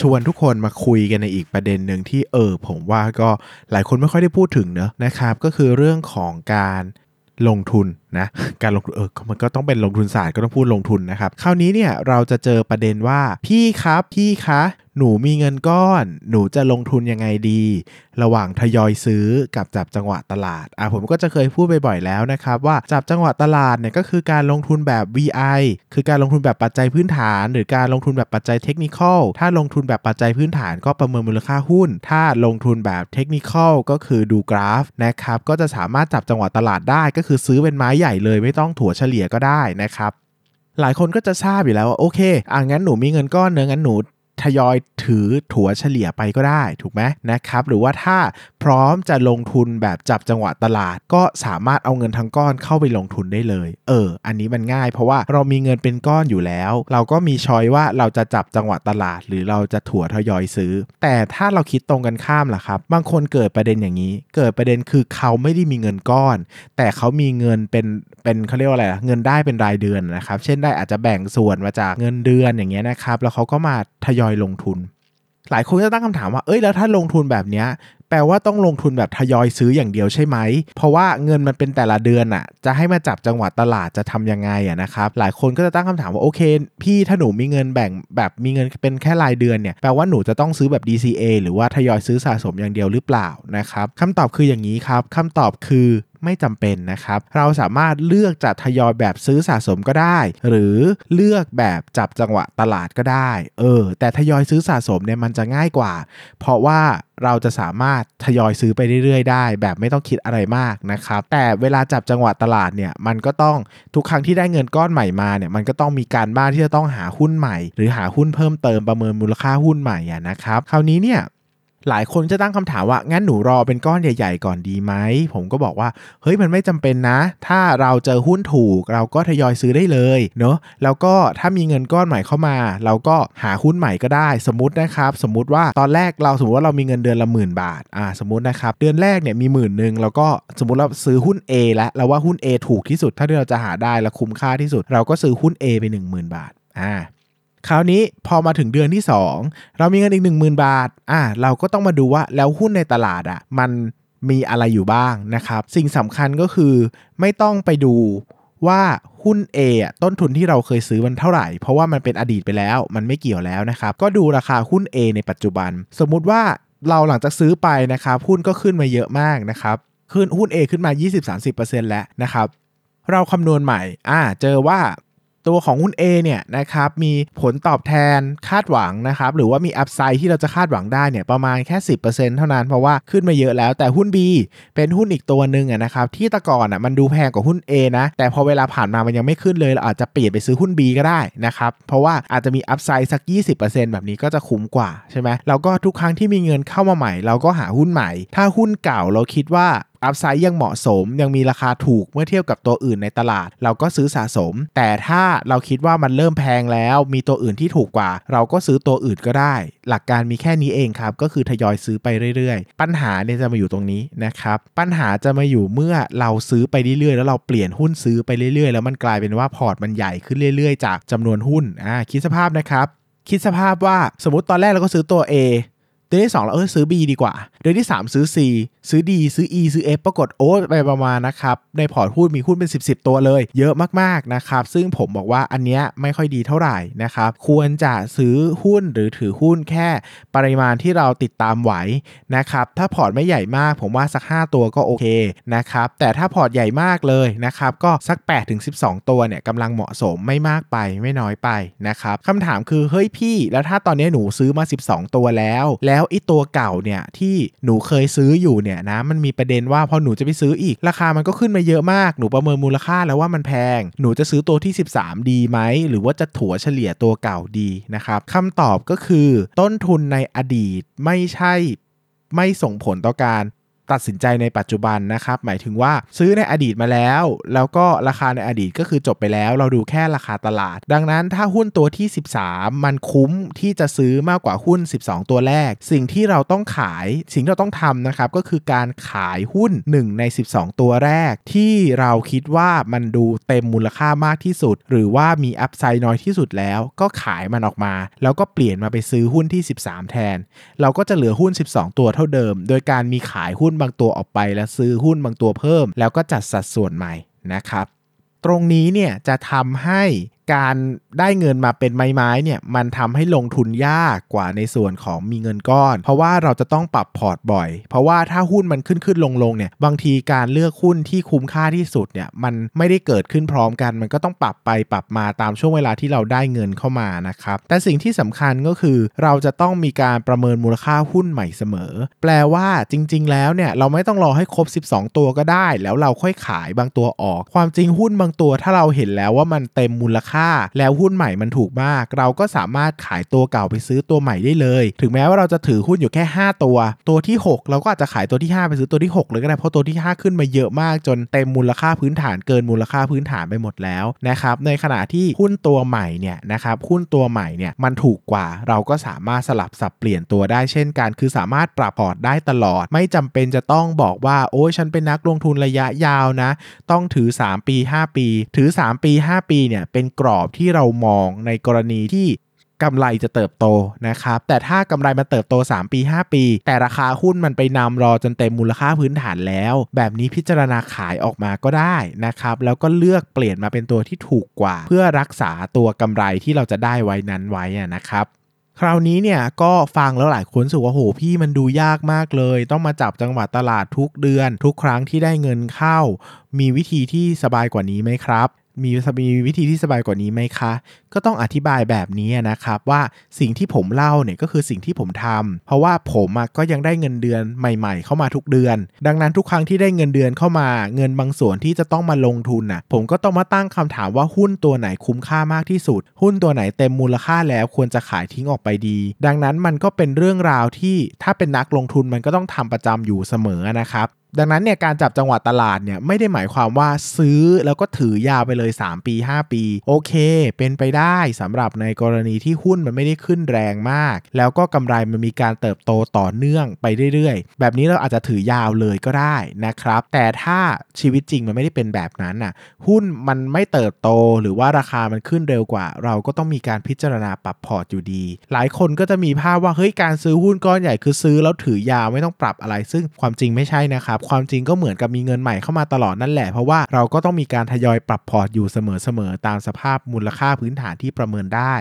ชวนทุกคนมาคุยกันในอีกประเด็นหนึ่งที่เออผมว่าก็หลายคนไม่ค่อยได้พูดถึงเนอะนะครับ ก็คือเรื่องของการลงทุน นะการลงทุนเออมันก็ต้องเป็นลงทุนศาสตร์ก็ต้องพูดลงทุนนะครับคราวนี้เนี่ยเราจะเจอประเด็นว่าพี่ครับพี่คะหนูมีเงินก้อน หนูจะลงทุนยังไงดี ระหว่างทยอยซื้อกับจับจังหวะตลาด อะผมก็จะเคยพูดบ่อยๆแล้วนะครับว่าจับจังหวะตลาดเนี่ยก็คือการลงทุนแบบ VI คือการลงทุนแบบปัจจัยพื้นฐาน หรือการลงทุนแบบปัจจัยเทคนิคอล ถ้าลงทุนแบบปัจจัยพื้นฐานก็ประเมินมูลค่าหุ้น ถ้าลงทุนแบบเทคนิคอลก็คือดูกราฟนะครับ ก็จะสามารถจับจังหวะตลาดได้ ก็คือซื้อเป็นไม้ใหญ่เลยไม่ต้องถั่วเฉลี่ยก็ได้นะครับหลายคนก็จะทราบอยู่แล้วว่าโอเคอ่างั้นหนูมีเงินก้อนเนื้องั้นหนู ทยอยถือถัวเฉลี่ยไปก็ได้ถูกไหมนะครับ หรือว่าถ้าพร้อมจะลงทุนแบบจับจังหวะตลาด ก็สามารถเอาเงินทั้งก้อนเข้าไปลงทุนได้เลย เออ อันนี้มันง่ายเพราะว่าเรามีเงินเป็นก้อนอยู่แล้ว เราก็มีช้อยว่าเราจะจับจังหวะตลาด หรือเราจะถั่วทยอยซื้อ แต่ถ้าเราคิดตรงกันข้ามล่ะครับ บางคนเกิดประเด็นอย่างนี้ เกิดประเด็นคือเขาไม่ได้มีเงินก้อน แต่เขามีเงินเป็นเป็นเขาเรียกว่าอะไรเงินได้เป็นรายเดือนนะครับ เช่นได้อาจจะแบ่งส่วนมาจากเงินเดือนอย่างเงี้ยนะครับ แล้วเขาก็มาทยอยลงทุน หลายคนจะตั้งคำถามว่า เอ้ยแล้วถ้าลงทุนแบบเนี้ยแปลว่าต้องลงทุนแบบทยอยซื้ออย่างเดียวใช่ไหม เพราะว่าเงินมันเป็นแต่ละเดือนอะจะให้มาจับจังหวะตลาดจะทำยังไงอะนะครับ หลายคนก็จะตั้งคำถามว่าโอเค พี่ถ้าหนูมีเงินแบ่งแบบมีเงินเป็นแค่รายเดือนเนี่ย แปลว่าหนูจะต้องซื้อแบบ DCA หรือว่าทยอยซื้อสะสมอย่างเดียวหรือเปล่านะครับคำตอบคืออย่างนี้ครับคำตอบคือ ไม่จำเป็นนะครับ เราสามารถเลือกจะทยอยแบบซื้อสะสมก็ได้ หรือเลือกแบบจับจังหวะตลาดก็ได้ เออ แต่ทยอยซื้อสะสมเนี่ยมันจะง่ายกว่า เพราะว่าเราจะสามารถทยอยซื้อไปเรื่อยๆ ได้ แบบไม่ต้องคิดอะไรมากนะครับ แต่เวลาจับจังหวะตลาดเนี่ยมันก็ต้องทุกครั้งที่ได้เงินก้อนใหม่มาเนี่ยมันก็ต้องมีการบ้านที่จะต้องหาหุ้นใหม่ หรือหาหุ้นเพิ่มเติมประเมินมูลค่าหุ้นใหม่อะนะครับคราวนี้เนี่ย หลายคนจะตั้งคำถามว่า งั้นหนูรอเป็นก้อนใหญ่ ๆ ก่อนดีไหม ผมก็บอกว่า เฮ้ยมันไม่จำเป็นนะ ถ้าเราเจอหุ้นถูก เราก็ทยอยซื้อได้เลยเนาะแล้วก็ถ้ามีเงินก้อนใหม่เข้ามา เราก็หาหุ้นใหม่ก็ได้ สมมตินะครับ สมมติว่าตอนแรกเราสมมติว่าเรามีเงินเดือนละหมื่นบาทอ่าสมมตินะครับเดือนแรกเนี่ยมีหมื่นหนึ่งเราก็สมมติเราซื้อหุ้น A แล้วเราว่าหุ้น A ถูกที่สุด ถ้าที่เราจะหาได้และคุ้มค่าที่สุด เราก็ซื้อหุ้น A ไป 10,000 บาทอ่า คราวนี้พอมาถึงเดือนที่ 2 เรามีเงินอีก 10,000 บาทอ่าเราก็ต้องมาดูว่าแล้วหุ้นในตลาดอะมันมีอะไรอยู่บ้างนะครับ สิ่งสำคัญก็คือไม่ต้องไปดูว่าหุ้น A อะต้นทุนที่เราเคยซื้อมันเท่าไหร่ เพราะว่ามันเป็นอดีตไปแล้วมันไม่เกี่ยวแล้วนะครับ ก็ดูราคาหุ้น A ในปัจจุบัน สมมุติว่าเราหลังจากซื้อไปนะครับหุ้นก็ขึ้นมาเยอะมากนะครับขึ้นหุ้น A ขึ้นมา 20-30%แล้วนะครับ เราคำนวณใหม่อ่าเจอว่า ตัวของหุ้น A เนี่ยนะครับมีผลตอบแทนคาดหวังนะครับหรือว่ามีอัพไซด์ที่เราจะคาดหวังได้เนี่ยประมาณแค่ 10%เท่านั้นเพราะว่าขึ้นมาเยอะแล้วแต่หุ้น B เป็นหุ้นอีกตัวหนึ่งนะครับที่ตะก่อนอะมันดูแพงกว่าหุ้น A นะแต่พอเวลาผ่านมามันยังไม่ขึ้นเลยเราอาจจะเปลี่ยนไปซื้อหุ้น B ก็ได้นะครับเพราะว่าอาจจะมีอัพไซด์สัก 20%แบบนี้ก็จะคุ้มกว่าใช่ไหมแล้วก็ทุกครั้งที่มีเงินเข้ามาใหม่ เราก็หาหุ้นใหม่ ถ้าหุ้นเก่าเราคิดว่าอัพไซด์ยังเหมาะสม ยังมีราคาถูกเมื่อเทียบกับตัวอื่นในตลาด เราก็ซื้อสะสม แต่ถ้าเราคิดว่ามันเริ่มแพงแล้ว มีตัวอื่นที่ถูกกว่า เราก็ซื้อตัวอื่นก็ได้ หลักการมีแค่นี้เองครับ ก็คือทยอยซื้อไปเรื่อยๆ ปัญหาเนี่ยจะมาอยู่ตรงนี้นะครับ ปัญหาจะมาอยู่เมื่อเราซื้อไปเรื่อยๆ แล้วเราเปลี่ยนหุ้นซื้อไปเรื่อยๆ แล้วมันกลายเป็นว่าพอร์ตมันใหญ่ขึ้นเรื่อยๆ จากจำนวนหุ้นอ่าคิดสภาพนะครับคิดสภาพว่าสมมติตอนแรกเราก็ซื้อตัว A เดือนที่2เราเออซื้อ B ดีกว่า เดือนที่ 3 ซื้อ C ซื้อ D ซื้อ E ซื้อ F ปรากฏโอ้ไปประมาณนะครับในพอร์ตหุ้นมีหุ้นเป็น 10 10ตัวเลย เยอะมากๆนะครับซึ่งผมบอกว่าอันเนี้ยไม่ค่อยดีเท่าไหร่นะครับควรจะซื้อหุ้นหรือถือหุ้นแค่ปริมาณที่เราติดตามไหวนะครับถ้าพอร์ตไม่ใหญ่มาก ผมว่าสัก 5 ตัวก็โอเคนะครับแต่ถ้าพอร์ตใหญ่มากเลยนะครับก็สัก8ถึง12 ตัวเนี่ยกำลังเหมาะสมไม่มากไปไม่น้อยไปนะครับคำถามคือเฮ้ยพี่ แล้วถ้าตอนนี้หนูซื้อมา 12 ตัวแล้วแล้วแล้วไอ้ตัวเก่าเนี่ยที่หนูเคยซื้ออยู่เนี่ยนะมันมีประเด็นว่าพอหนูจะไปซื้ออีก ราคามันก็ขึ้นมาเยอะมากหนูประเมินมูลค่าแล้วว่ามันแพง หนูจะซื้อตัวที่ 13 ดีไหมหรือว่าจะถัวเฉลี่ยตัวเก่าดีนะครับคำตอบก็คือต้นทุนในอดีตไม่ใช่ไม่ส่งผลต่อการ ตัดสินใจในปัจจุบันนะครับ หมายถึงว่าซื้อในอดีตมาแล้ว แล้วก็ราคาในอดีตก็คือจบไปแล้ว เราดูแค่ราคาตลาด ดังนั้นถ้าหุ้นตัวที่ 13 มันคุ้มที่จะซื้อมากกว่าหุ้น 12 ตัวแรก สิ่งที่เราต้องขายสิ่งที่เราต้องทำนะครับก็คือการขายหุ้น 1 ใน 12 ตัวแรก ที่เราคิดว่ามันดูเต็มมูลค่ามากที่สุด หรือว่ามีอัพไซด์น้อยที่สุดแล้ว ก็ขายมันออกมา แล้วก็เปลี่ยนมาไปซื้อหุ้นที่ 13 แทน เราก็จะเหลือหุ้น 12 ตัวเท่าเดิม โดยการมีขายหุ้นบางตัวออกไปและซื้อหุ้นบางตัวเพิ่ม แล้วก็จัดสัดส่วนใหม่นะครับ ตรงนี้เนี่ยจะทำให้ การได้เงินมาเป็นไม้ๆเนี่ยมันทำให้ลงทุนยากกว่าในส่วนของมีเงินก้อน เพราะว่าเราจะต้องปรับพอร์ตบ่อย เพราะว่าถ้าหุ้นมันขึ้นขึ้นลงลงเนี่ยบางทีการเลือกหุ้นที่คุ้มค่าที่สุดเนี่ยมันไม่ได้เกิดขึ้นพร้อมกัน มันก็ต้องปรับไปปรับมาตามช่วงเวลาที่เราได้เงินเข้ามานะครับแต่สิ่งที่สำคัญก็คือ เราจะต้องมีการประเมินมูลค่าหุ้นใหม่เสมอ แปลว่าจริง ๆ แล้วเนี่ยเราไม่ต้องรอให้ครบ 12 ตัวก็ได้ แล้วเราค่อยขายบางตัวออก ความจริงหุ้นบางตัวถ้าเราเห็นแล้วว่ามันเต็มมูลค่าแล้วหุ้นใหม่มันถูกมาก เราก็สามารถขายตัวเก่าไปซื้อตัวใหม่ได้เลย ถึงแม้ว่าเราจะถือหุ้นอยู่แค่ 5 ตัว ตัวที่ 6 เราก็อาจจะขายตัวที่ 5 ไปซื้อตัวที่ 6 เลยก็ได้เพราะตัวที่ 5 ขึ้นมาเยอะมากจนเต็มมูลค่าพื้นฐานเกินมูลค่าพื้นฐานไปหมดแล้วนะครับในขณะที่หุ้นตัวใหม่เนี่ยนะครับหุ้นตัวใหม่เนี่ยมันถูกกว่าเราก็สามารถสลับสับเปลี่ยนตัวได้เช่นกัน คือสามารถปรับพอร์ตได้ตลอด ไม่จำเป็นจะต้องบอกว่าโอ้ยฉันเป็นนักลงทุนระยะยาวนะ ต้องถือ 3 ปี 5 ปี ถือ 3 ปี 5 ปีเนี่ยเป็นกรอบที่เรามองในกรณีที่กำไรจะเติบโตนะครับ แต่ถ้ากำไรมันเติบโต 3 ปี 5 ปี แต่ราคาหุ้นมันไปนำรอจนเต็มมูลค่าพื้นฐานแล้ว แบบนี้พิจารณาขายออกมาก็ได้นะครับ แล้วก็เลือกเปลี่ยนมาเป็นตัวที่ถูกกว่า เพื่อรักษาตัวกำไรที่เราจะได้ไว้นั้นไว้นะครับคราวนี้เนี่ยก็ฟังแล้วหลายคนรู้สึกว่าโหพี่มันดูยากมากเลย ต้องมาจับจังหวะตลาดทุกเดือน ทุกครั้งที่ได้เงินเข้า มีวิธีที่สบายกว่านี้ไหมครับ มีมีวิธีที่สบายกว่านี้ไหมคะ ก็ต้องอธิบายแบบนี้นะครับว่าสิ่งที่ผมเล่าเนี่ยก็คือสิ่งที่ผมทำเพราะว่าผมก็ยังได้เงินเดือนใหม่ ๆ เข้ามาทุกเดือน ดังนั้นทุกครั้งที่ได้เงินเดือนเข้ามา เงินบางส่วนที่จะต้องมาลงทุนน่ะผมก็ต้องมาตั้งคำถามว่าหุ้นตัวไหนคุ้มค่ามากที่สุด หุ้นตัวไหนเต็มมูลค่าแล้วควรจะขายทิ้งออกไปดี ดังนั้นมันก็เป็นเรื่องราวที่ถ้าเป็นนักลงทุนมันก็ต้องทำประจำอยู่เสมอนะครับ ดังนั้นเนี่ยการจับจังหวะตลาดเนี่ยไม่ได้หมายความว่าซื้อแล้วก็ถือยาวไปเลย 3 ปี 5 ปี โอเค เป็นไปได้สำหรับในกรณีที่หุ้นมันไม่ได้ขึ้นแรงมาก แล้วก็กำไรมันมีการเติบโตต่อเนื่องไปเรื่อยๆ แบบนี้เราอาจจะถือยาวเลยก็ได้นะครับ แต่ถ้าชีวิตจริงมันไม่ได้เป็นแบบนั้นน่ะหุ้นมันไม่เติบโตหรือว่าราคามันขึ้นเร็วกว่า เราก็ต้องมีการพิจารณาปรับพอร์ตอยู่ดี หลายคนก็จะมีภาพว่าเฮ้ยการซื้อหุ้นก้อนใหญ่คือซื้อแล้วถือยาวไม่ต้องปรับอะไร ซึ่งความจริงไม่ใช่นะครับความจริงก็เหมือนกับมีเงินใหม่เข้ามาตลอดนั่นแหละ เพราะว่าเราก็ต้องมีการทยอยปรับพอร์ตอยู่เสมอๆตามสภาพมูลค่าพื้นฐานที่ประเมินได้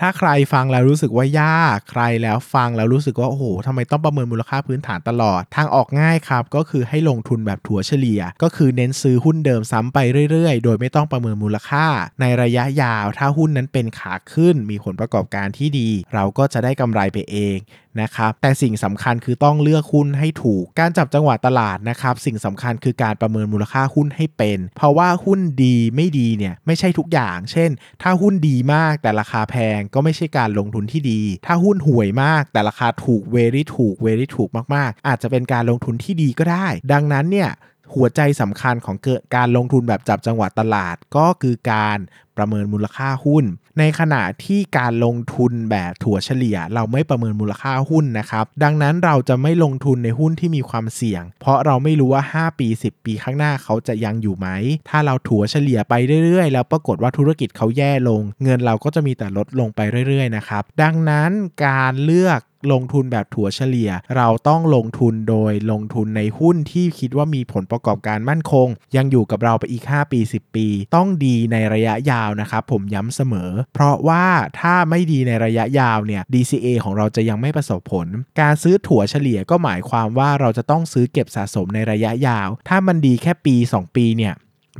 ถ้าใครฟังแล้วรู้สึกว่ายาก ใครแล้วฟังแล้วรู้สึกว่าโอ้โหทำไมต้องประเมินมูลค่าพื้นฐานตลอด ทางออกง่ายครับ ก็คือให้ลงทุนแบบถัวเฉลี่ย ก็คือเน้นซื้อหุ้นเดิมซ้ำไปเรื่อยๆ โดยไม่ต้องประเมินมูลค่า ในระยะยาวถ้าหุ้นนั้นเป็นขาขึ้น มีผลประกอบการที่ดี เราก็จะได้กำไรไปเองนะครับแต่สิ่งสำคัญคือต้องเลือกหุ้นให้ถูก การจับจังหวะตลาดนะครับสิ่งสำคัญคือการประเมินมูลค่าหุ้นให้เป็น เพราะว่าหุ้นดีไม่ดีเนี่ยไม่ใช่ทุกอย่าง เช่น ถ้าหุ้นดีมากแต่ราคาแพงก็ไม่ใช่การลงทุนที่ดี ถ้าหุ้นห่วยมาก แต่ราคาถูกเวรี่ถูกเวรี่ถูกมากๆ อาจจะเป็นการลงทุนที่ดีก็ได้ ดังนั้นเนี่ย หัวใจสำคัญของเกิดการลงทุนแบบจับจังหวะตลาดก็คือการประเมินมูลค่าหุ้น ในขณะที่การลงทุนแบบถั่วเฉลี่ย เราไม่ประเมินมูลค่าหุ้นนะครับ ดังนั้นเราจะไม่ลงทุนในหุ้นที่มีความเสี่ยง เพราะเราไม่รู้ว่า 5 ปี 10 ปีข้างหน้าเขาจะยังอยู่ไหม ถ้าเราถั่วเฉลี่ยไปเรื่อยๆ แล้วปรากฏว่าธุรกิจเขาแย่ลง เงินเราก็จะมีแต่ลดลงไปเรื่อยๆนะครับ ดังนั้นการเลือก ลงทุนแบบถั่วเฉลี่ย เราต้องลงทุนโดยลงทุนในหุ้นที่คิดว่ามีผลประกอบการมั่นคง ยังอยู่กับเราไปอีก 5 ปี 10 ปี ต้องดีในระยะยาวนะครับผมย้ำเสมอ เพราะว่าถ้าไม่ดีในระยะยาวเนี่ย DCA ของเราจะยังไม่ประสบผล การซื้อถั่วเฉลี่ยก็หมายความว่าเราจะต้องซื้อเก็บสะสมในระยะยาว ถ้ามันดีแค่ปี 2 ปีเนี่ย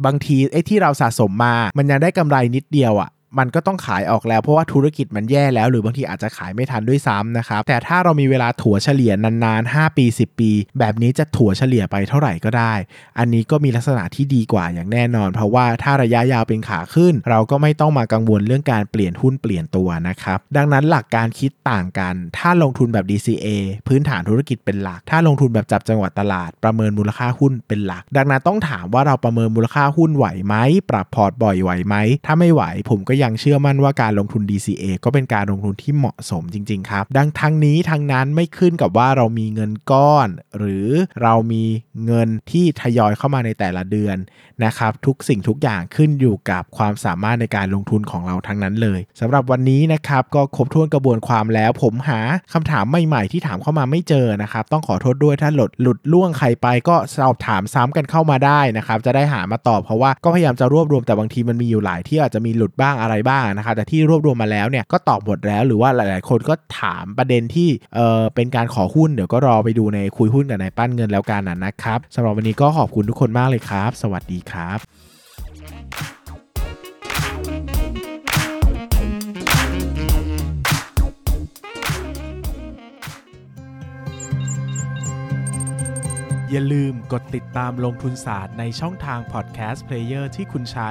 บางทีไอ้ที่เราสะสมมา มันยังได้กำไรนิดเดียวอะ่ะ มันก็ต้องขายออกแล้วเพราะว่าธุรกิจมันแย่แล้ว หรือบางทีอาจจะขายไม่ทันด้วยซ้ำนะครับ แต่ถ้าเรามีเวลาถัวเฉลี่ยนานๆ 5 ปี 10 ปี แบบนี้จะถัวเฉลี่ยไปเท่าไหร่ก็ได้ อันนี้ก็มีลักษณะที่ดีกว่าอย่างแน่นอน เพราะว่าถ้าระยะยาวเป็นขาขึ้น เราก็ไม่ต้องมากังวลเรื่องการเปลี่ยนหุ้นเปลี่ยนตัวนะครับดังนั้นหลักการคิดต่างกัน ถ้าลงทุนแบบ DCA พื้นฐานธุรกิจเป็นหลัก ถ้าลงทุนแบบจับจังหวัดตลาดประเมินมูลค่าหุ้นเป็นหลัก ดังนั้นต้องถามว่าเราประเมินมูลค่าหุ้นไหวไหมปรับพอร์ตบ่อยไหวไหมถ้าไม่ไหวผมก็ยังเชื่อมั่นว่าการลงทุน DCA ก็เป็นการลงทุนที่เหมาะสมจริง ๆ ครับ ดังทั้งนี้ทั้งนั้นไม่ขึ้นกับว่าเรามีเงินก้อน หรือเรามีเงินที่ทยอยเข้ามาในแต่ละเดือนนะครับทุกสิ่งทุกอย่างขึ้นอยู่กับความสามารถในการลงทุนของเราทั้งนั้นเลยสำหรับวันนี้นะครับก็ครบถ้วนกระบวนความแล้วผมหาคำถามใหม่ๆที่ถามเข้ามาไม่เจอนะครับต้องขอโทษด้วยถ้าหลุดหลุดล่วงใครไปก็สอบถามซ้ำกันเข้ามาได้นะครับจะได้หามาตอบเพราะว่าก็พยายามจะรวบรวมแต่บางทีมันมีอยู่หลายที่อาจจะมีหลุดบ้างอะไรบ้างนะครับแต่ที่รวบรวมมาแล้วเนี่ยก็ตอบหมดแล้วหรือว่าหลาย ๆ คนก็ถามประเด็นที่เออเป็นการขอหุ้นเดี๋ยวก็รอไปดูในคุยหุ้นกับนายปั้นเงินแล้วกันนะครับสำหรับวันนี้ก็ขอบคุณทุกคนมากเลยครับ สวัสดีครับอย่าลืมกดติดตามลงทุนศาสตร์ในช่องทาง podcast player ที่คุณใช้